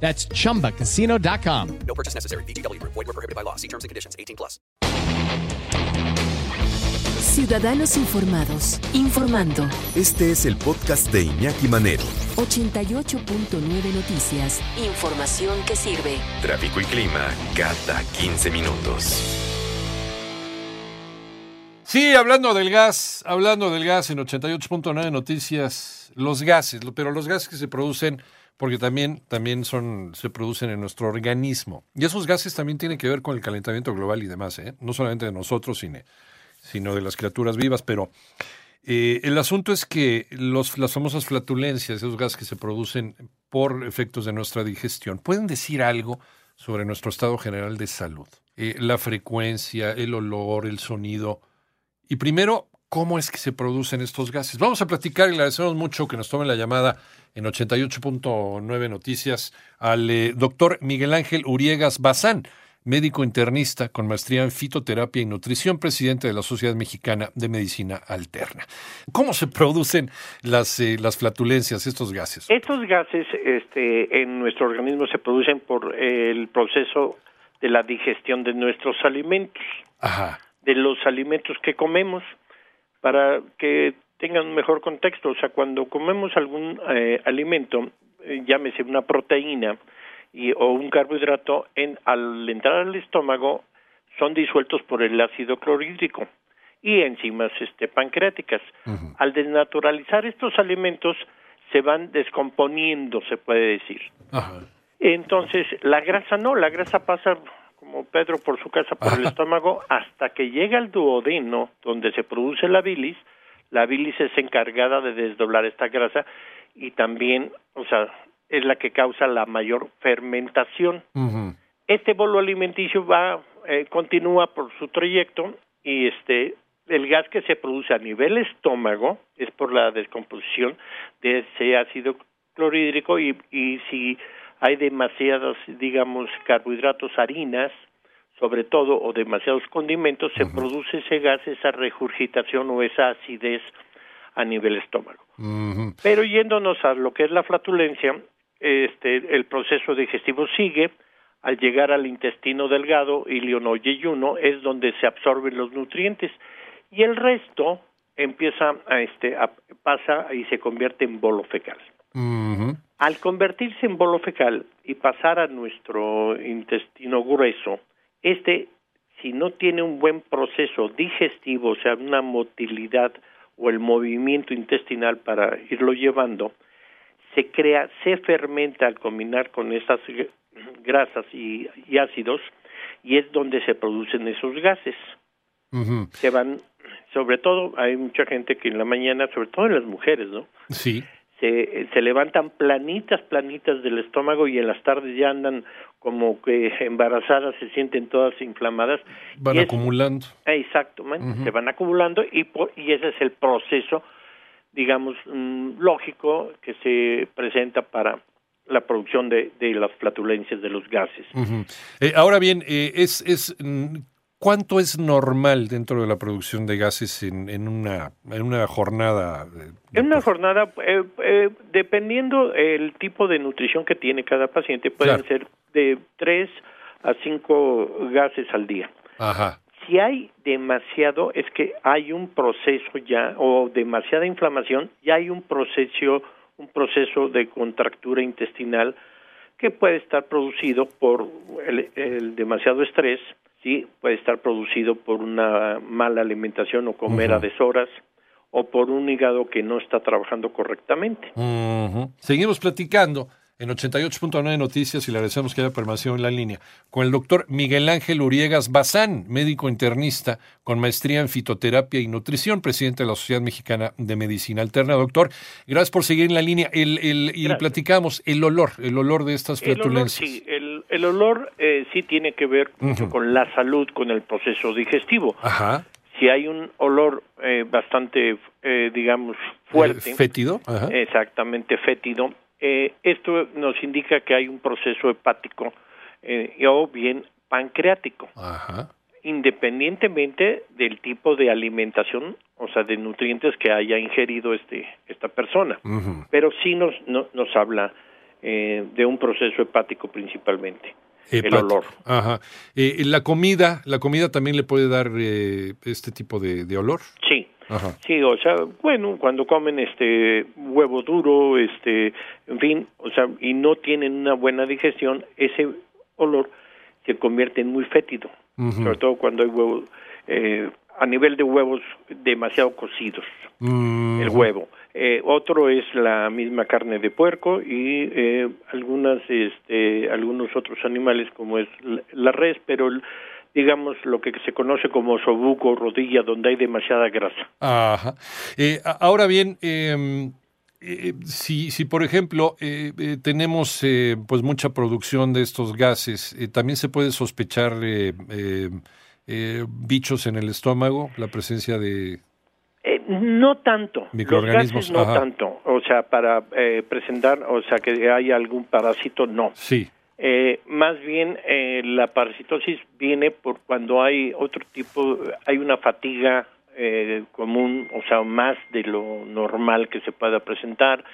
That's chumbacasino.com. No purchase necessary. BGW. Void were prohibited by law. See terms and conditions. 18 plus. Ciudadanos informados, informando. Este es el podcast de Iñaki Manero. 88.9 Noticias. Información que sirve. Tráfico y clima cada 15 minutos. Sí, hablando del gas, hablando del gas en 88.9 Noticias, los gases, pero los gases que se producen porque también, también son, se producen en nuestro organismo. Y esos gases también tienen que ver con el calentamiento global y demás, ¿eh? no solamente de nosotros, sino, sino de las criaturas vivas. Pero eh, el asunto es que los, las famosas flatulencias, esos gases que se producen por efectos de nuestra digestión, pueden decir algo sobre nuestro estado general de salud. Eh, la frecuencia, el olor, el sonido. Y primero, ¿cómo es que se producen estos gases? Vamos a platicar y le agradecemos mucho que nos tomen la llamada en 88.9 Noticias al eh, doctor Miguel Ángel Uriegas Bazán, médico internista con maestría en fitoterapia y nutrición, presidente de la Sociedad Mexicana de Medicina Alterna. ¿Cómo se producen las, eh, las flatulencias, estos gases? Estos gases este, en nuestro organismo se producen por el proceso de la digestión de nuestros alimentos, Ajá. de los alimentos que comemos, para que tengan un mejor contexto. O sea, cuando comemos algún eh, alimento, eh, llámese una proteína y, o un carbohidrato, en, al entrar al estómago son disueltos por el ácido clorhídrico y enzimas este, pancreáticas. Al desnaturalizar estos alimentos, se van descomponiendo, se puede decir. Entonces, la grasa no, la grasa pasa como Pedro por su casa por el estómago hasta que llega al duodeno, donde se produce la bilis. La bilis es encargada de desdoblar esta grasa y también, o sea, es la que causa la mayor fermentación. Este bolo alimenticio va, eh, continúa por su trayecto y este el gas que se produce a nivel estómago es por la descomposición de ese ácido clorhídrico y, y si hay demasiados, digamos, carbohidratos, harinas, sobre todo, o demasiados condimentos, se produce ese gas, esa regurgitación o esa acidez a nivel estómago. Pero yéndonos a lo que es la flatulencia, este, el proceso digestivo sigue, al llegar al intestino delgado, iliono yeyuno, es donde se absorben los nutrientes. Y el resto empieza a este a- pasa y se convierte en bolo fecal. Al convertirse en bolo fecal y pasar a nuestro intestino grueso, este, si no tiene un buen proceso digestivo, o sea, una motilidad o el movimiento intestinal para irlo llevando, se crea, se fermenta al combinar con esas gr- grasas y, y ácidos, y es donde se producen esos gases que van, sobre todo, hay mucha gente que en la mañana, sobre todo en las mujeres, ¿no? Sí. Se, se levantan planitas, planitas del estómago y en las tardes ya andan como que embarazadas, se sienten todas inflamadas. Van Y es- acumulando. Exactamente, se van acumulando y, y ese es el proceso, digamos, mm, lógico que se presenta para la producción de, de las flatulencias de los gases. Eh, ahora bien, eh, es, es mm, ¿cuánto es normal dentro de la producción de gases en, en una, en una jornada? En una prof- jornada, eh, eh, dependiendo el tipo de nutrición que tiene cada paciente, pueden Claro. ser de 3 a 5 gases al día. Ajá. Si hay demasiado, es que hay un proceso ya, o demasiada inflamación, ya hay un proceso, un proceso de contractura intestinal que puede estar producido por el, el demasiado estrés, sí, puede estar producido por una mala alimentación o comer a deshoras, o por un hígado que no está trabajando correctamente. Seguimos platicando en 88.9 Noticias y le agradecemos que haya permanecido en la línea con el doctor Miguel Ángel Uriegas Bazán, médico internista con maestría en fitoterapia y nutrición, presidente de la Sociedad Mexicana de Medicina Alterna. Doctor, gracias por seguir en la línea. El, el- y platicamos el olor, el olor de estas El olor, flatulencias. sí, el, el olor eh, sí tiene que ver mucho con la salud, con el proceso digestivo. Ajá. Si hay un olor eh, bastante, eh, digamos, fuerte, Eh, fétido. Ajá. exactamente fétido, eh, esto nos indica que hay un proceso hepático eh, o bien pancreático, Ajá. independientemente del tipo de alimentación, o sea, de nutrientes que haya ingerido este esta persona. Pero sí nos no- nos habla eh, de un proceso hepático principalmente. El olor. Ajá. Eh, la comida, la comida también le puede dar eh, este tipo de, de olor. Sí. Ajá. Sí, o sea, bueno, cuando comen este huevo duro, este, en fin, o sea, y no tienen una buena digestión, ese olor se convierte en muy fétido, sobre todo cuando hay huevos, eh, a nivel de huevos demasiado cocidos, Mm, el huevo. Eh, otro es la misma carne de puerco y eh, algunas, este, algunos otros animales como es la- res, pero digamos lo que se conoce como sobuco, rodilla, donde hay demasiada grasa. Ajá. Eh, ahora bien, eh, eh, si, si por ejemplo eh, eh, tenemos pues mucha producción de estos gases, también se puede sospechar bichos en el estómago, la presencia de... No tanto. Los gases no ajá. tanto. O sea, para eh, presentar, o sea, que haya algún parásito, no. Sí. Eh, más bien, eh, la parasitosis viene por cuando hay otro tipo, hay una fatiga eh, común, o sea, más de lo normal que se pueda presentar.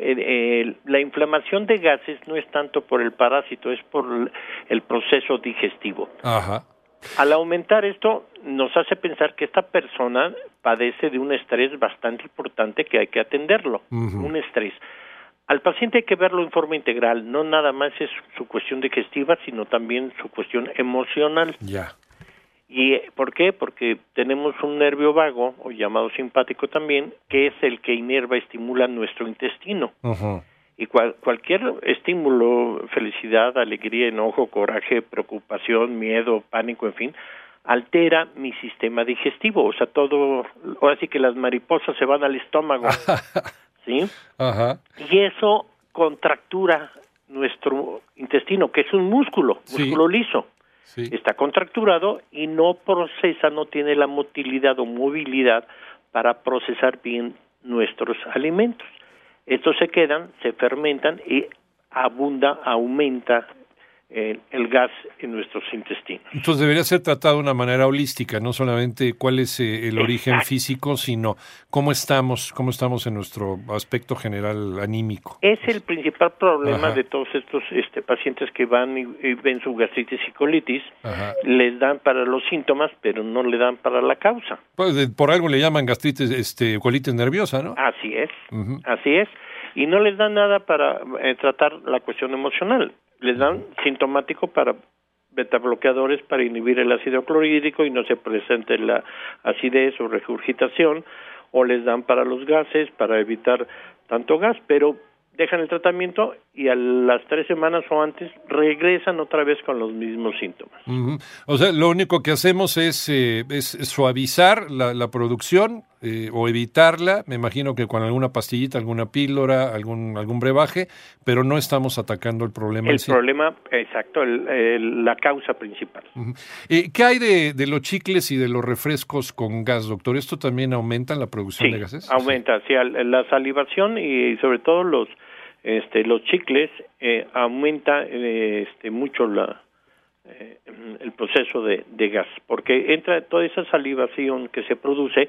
Eh, eh, la inflamación de gases no es tanto por el parásito, es por el- el proceso digestivo. Ajá. Al aumentar esto, nos hace pensar que esta persona padece de un estrés bastante importante que hay que atenderlo, un estrés. Al paciente hay que verlo en forma integral, no nada más es su cuestión digestiva, sino también su cuestión emocional. Ya. ¿Y eh, por qué? Porque tenemos un nervio vago, o llamado simpático también, que es el que inerva, estimula nuestro intestino. Y cual- cualquier estímulo, felicidad, alegría, enojo, coraje, preocupación, miedo, pánico, en fin, altera mi sistema digestivo. O sea, todo, ahora sí que las mariposas se van al estómago, ¿sí? Ajá. Y eso contractura nuestro intestino, que es un músculo, Sí. músculo liso. Sí. Está contracturado y no procesa, no tiene la motilidad o movilidad para procesar bien nuestros alimentos. Estos se quedan, se fermentan y abunda, aumenta eh, el gas en nuestros intestinos. Entonces debería ser tratado de una manera holística, no solamente cuál es eh, el origen Exacto. físico, sino cómo estamos, cómo estamos en nuestro aspecto general anímico. Es el principal problema Ajá. de todos estos este, pacientes que van y, y ven su gastritis y colitis. Ajá. Les dan para los síntomas, pero no le dan para la causa. Pues, por algo le llaman gastritis, este, colitis nerviosa, ¿no? Así es, así es. Y no les dan nada para eh, tratar la cuestión emocional. Les dan sintomático para beta bloqueadores para inhibir el ácido clorhídrico y no se presente la acidez o regurgitación, o les dan para los gases para evitar tanto gas, pero dejan el tratamiento y a las tres semanas o antes regresan otra vez con los mismos síntomas. O sea, lo único que hacemos es, eh, es suavizar la, la producción eh, o evitarla, me imagino que con alguna pastillita, alguna píldora, algún, algún brebaje, pero no estamos atacando el problema El sí. problema, exacto, el- el- la causa principal. Eh, ¿Qué hay de, de los chicles y de los refrescos con gas, doctor? ¿Esto también aumenta la producción Sí, de gases? aumenta, sí, al- la salivación y sobre todo los este los chicles eh, aumenta eh, este mucho la eh, el proceso de, de gas porque entra toda esa salivación que se produce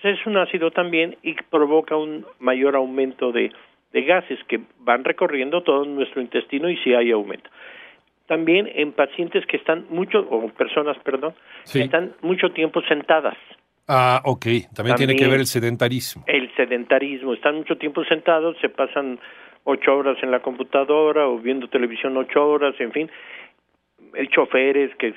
pues es un ácido también y provoca un mayor aumento de, de gases que van recorriendo todo nuestro intestino y si hay aumento también en pacientes que están mucho o personas perdón Sí. que están mucho tiempo sentadas Ah, ok. También, tiene que ver el sedentarismo. el sedentarismo, están mucho tiempo sentados, se pasan ocho horas en la computadora o viendo televisión ocho horas, en fin, el choferes que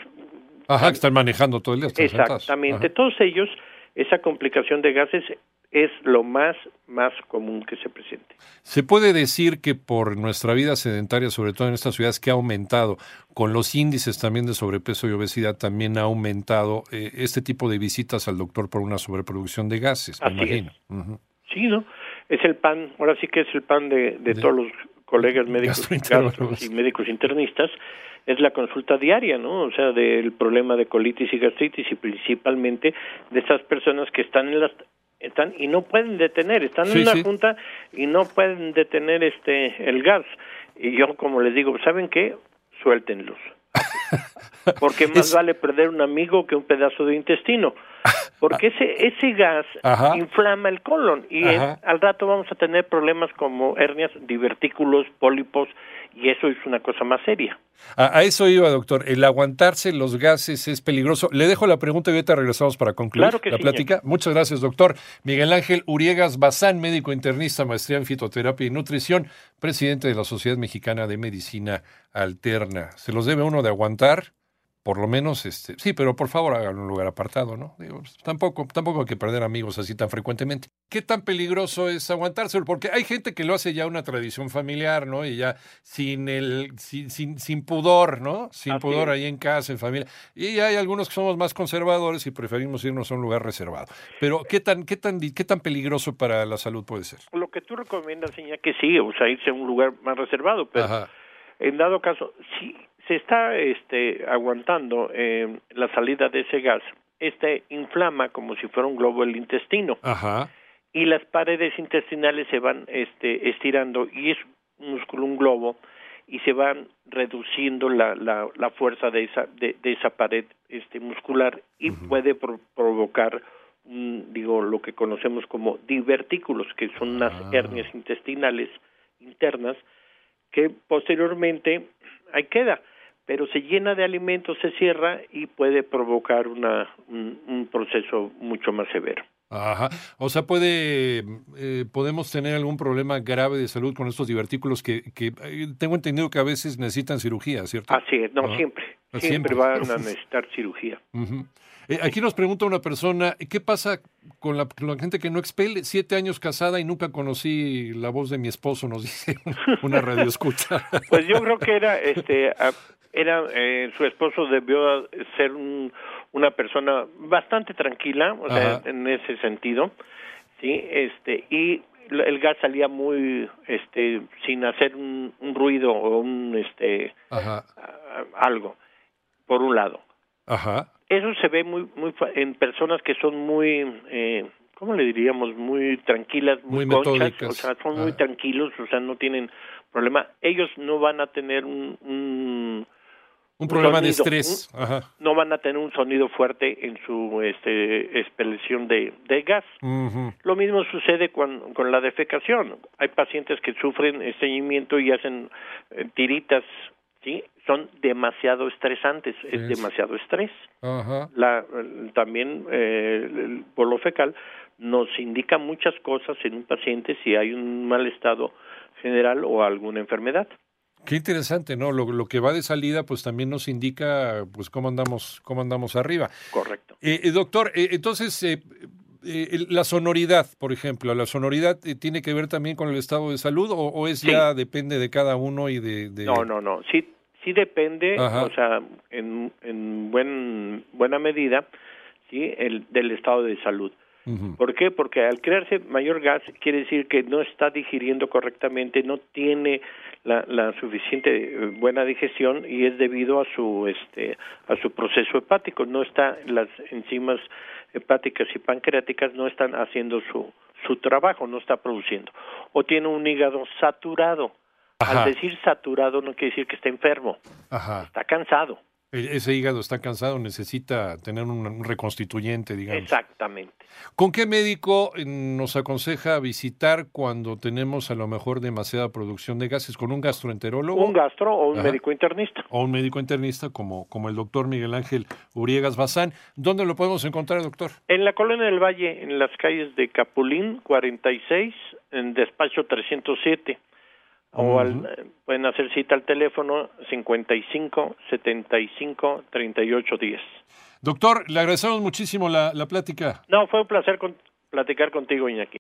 Ajá, que están manejando todo el día. exactamente, todos ellos, esa complicación de gases es lo más más común que se presente. Se puede decir que por nuestra vida sedentaria, sobre todo en estas ciudades que ha aumentado, con los índices también de sobrepeso y obesidad, también ha aumentado eh, este tipo de visitas al doctor por una sobreproducción de gases, me imagino. Ujú. Sí, ¿no? Es el pan, ahora sí que es el pan de, de De- todos los colegas médicos Gastroenterólogos. y médicos internistas es la consulta diaria, ¿no? O sea, del problema de colitis y gastritis y principalmente de esas personas que están en las están y no pueden detener, están Sí, en una sí. junta y no pueden detener este el gas. Y yo como les digo, ¿saben qué? Suéltenlos. Porque más vale perder un amigo que un pedazo de intestino. Porque ese ese gas Ajá. inflama el colon y al rato vamos a tener problemas como hernias, divertículos, pólipos y eso es una cosa más seria. A, a eso iba, doctor. El aguantarse los gases es peligroso. Le dejo la pregunta y ahorita regresamos para concluir Claro que la sí, plática. Muchas gracias, doctor. Miguel Ángel Uriegas Bazán, médico internista, maestría en fitoterapia y nutrición, presidente de la Sociedad Mexicana de Medicina Alterna. ¿Se los debe uno de aguantar? Por lo menos, este, sí, pero por favor hagan un lugar apartado, ¿no? Digo, pues, tampoco, tampoco hay que perder amigos así tan frecuentemente. ¿Qué tan peligroso es aguantárselo? Porque hay gente que lo hace ya una tradición familiar, ¿no? Y ya sin el, sin, sin, sin pudor, ¿no? Sin Así pudor es. ahí en casa, en familia. Y hay algunos que somos más conservadores y preferimos irnos a un lugar reservado. Pero ¿qué tan, qué tan, qué tan peligroso para la salud puede ser? Lo que tú recomiendas, señor, que sí, o sea, irse a un lugar más reservado, pero Ajá. en dado caso, si se está este, aguantando eh, la salida de ese gas, este inflama como si fuera un globo el intestino Ajá. y las paredes intestinales se van este, estirando y es un músculo, un globo y se van reduciendo la, la, la fuerza de esa, de, de esa pared este, muscular y puede pro- provocar un, digo lo que conocemos como divertículos que son unas Ah. hernias intestinales internas que posteriormente ahí queda pero se llena de alimentos, se cierra y puede provocar una, un, un proceso mucho más severo. Ajá. O sea, puede, eh, podemos tener algún problema grave de salud con estos divertículos que, que eh, tengo entendido que a veces necesitan cirugía, ¿cierto? Así es, no, Ah. siempre, Ah, siempre, siempre. van a necesitar cirugía. Eh, aquí nos pregunta una persona, ¿qué pasa con la, con la gente que no expele? Siete años casada y nunca conocí la voz de mi esposo, nos dice una radio escucha. Pues yo creo que era, este, a- era, eh, su esposo debió ser un- una persona bastante tranquila, o sea, en ese sentido, sí, este, y el gas salía muy, este, sin hacer un, un ruido o un, este, Ajá, a- algo, por un lado. ajá. Eso se ve muy, muy en personas que son muy, eh, ¿cómo le diríamos? Muy tranquilas, muy, Muy conchas, o sea, son muy tranquilos, o sea, no tienen problema. Ellos no van a tener un, un Un problema de estrés. Ajá. no van a tener un sonido fuerte en su este, expelación de, de gas. Lo mismo sucede con, con la defecación. Hay pacientes que sufren estreñimiento y hacen eh, tiritas, ¿sí? Son demasiado estresantes, es demasiado estrés. La, también eh, el bolo fecal nos indica muchas cosas en un paciente si hay un mal estado general o alguna enfermedad. Qué interesante, ¿no? Lo, lo que va de salida, pues también nos indica, pues, cómo andamos, cómo andamos arriba. Correcto. Eh, eh, doctor, eh, entonces, eh, eh, la sonoridad, por ejemplo, ¿la sonoridad tiene que ver también con el estado de salud o, o es Sí. ya depende de cada uno y de... de- No, no, no. Sí, sí depende, Ajá. o sea, en, en buen, buena medida, sí, el, del estado de salud. ¿Por qué? Porque al crearse mayor gas quiere decir que no está digiriendo correctamente, no tiene la, la suficiente eh, buena digestión y es debido a su este a su proceso hepático. No está las enzimas hepáticas y pancreáticas no están haciendo su su trabajo, no está produciendo. O tiene un hígado saturado. Ajá. Al decir saturado no quiere decir que está enfermo, Ajá. está cansado. E- Ese hígado está cansado, necesita tener un, reconstituyente, digamos. Exactamente. ¿Con qué médico eh, nos aconseja visitar cuando tenemos a lo mejor demasiada producción de gases? ¿Con un gastroenterólogo? Un gastro o un Ajá. médico internista. o un médico internista como, como el doctor Miguel Ángel Uriegas Bazán. ¿Dónde lo podemos encontrar, doctor? En la colonia del Valle, en las calles de Capulín, 46, en despacho 307. O al- Ujú. eh, pueden hacer cita al teléfono 55 75 38 10. Doctor, le agradecemos muchísimo la, la plática. No, fue un placer con- platicar contigo, Iñaki.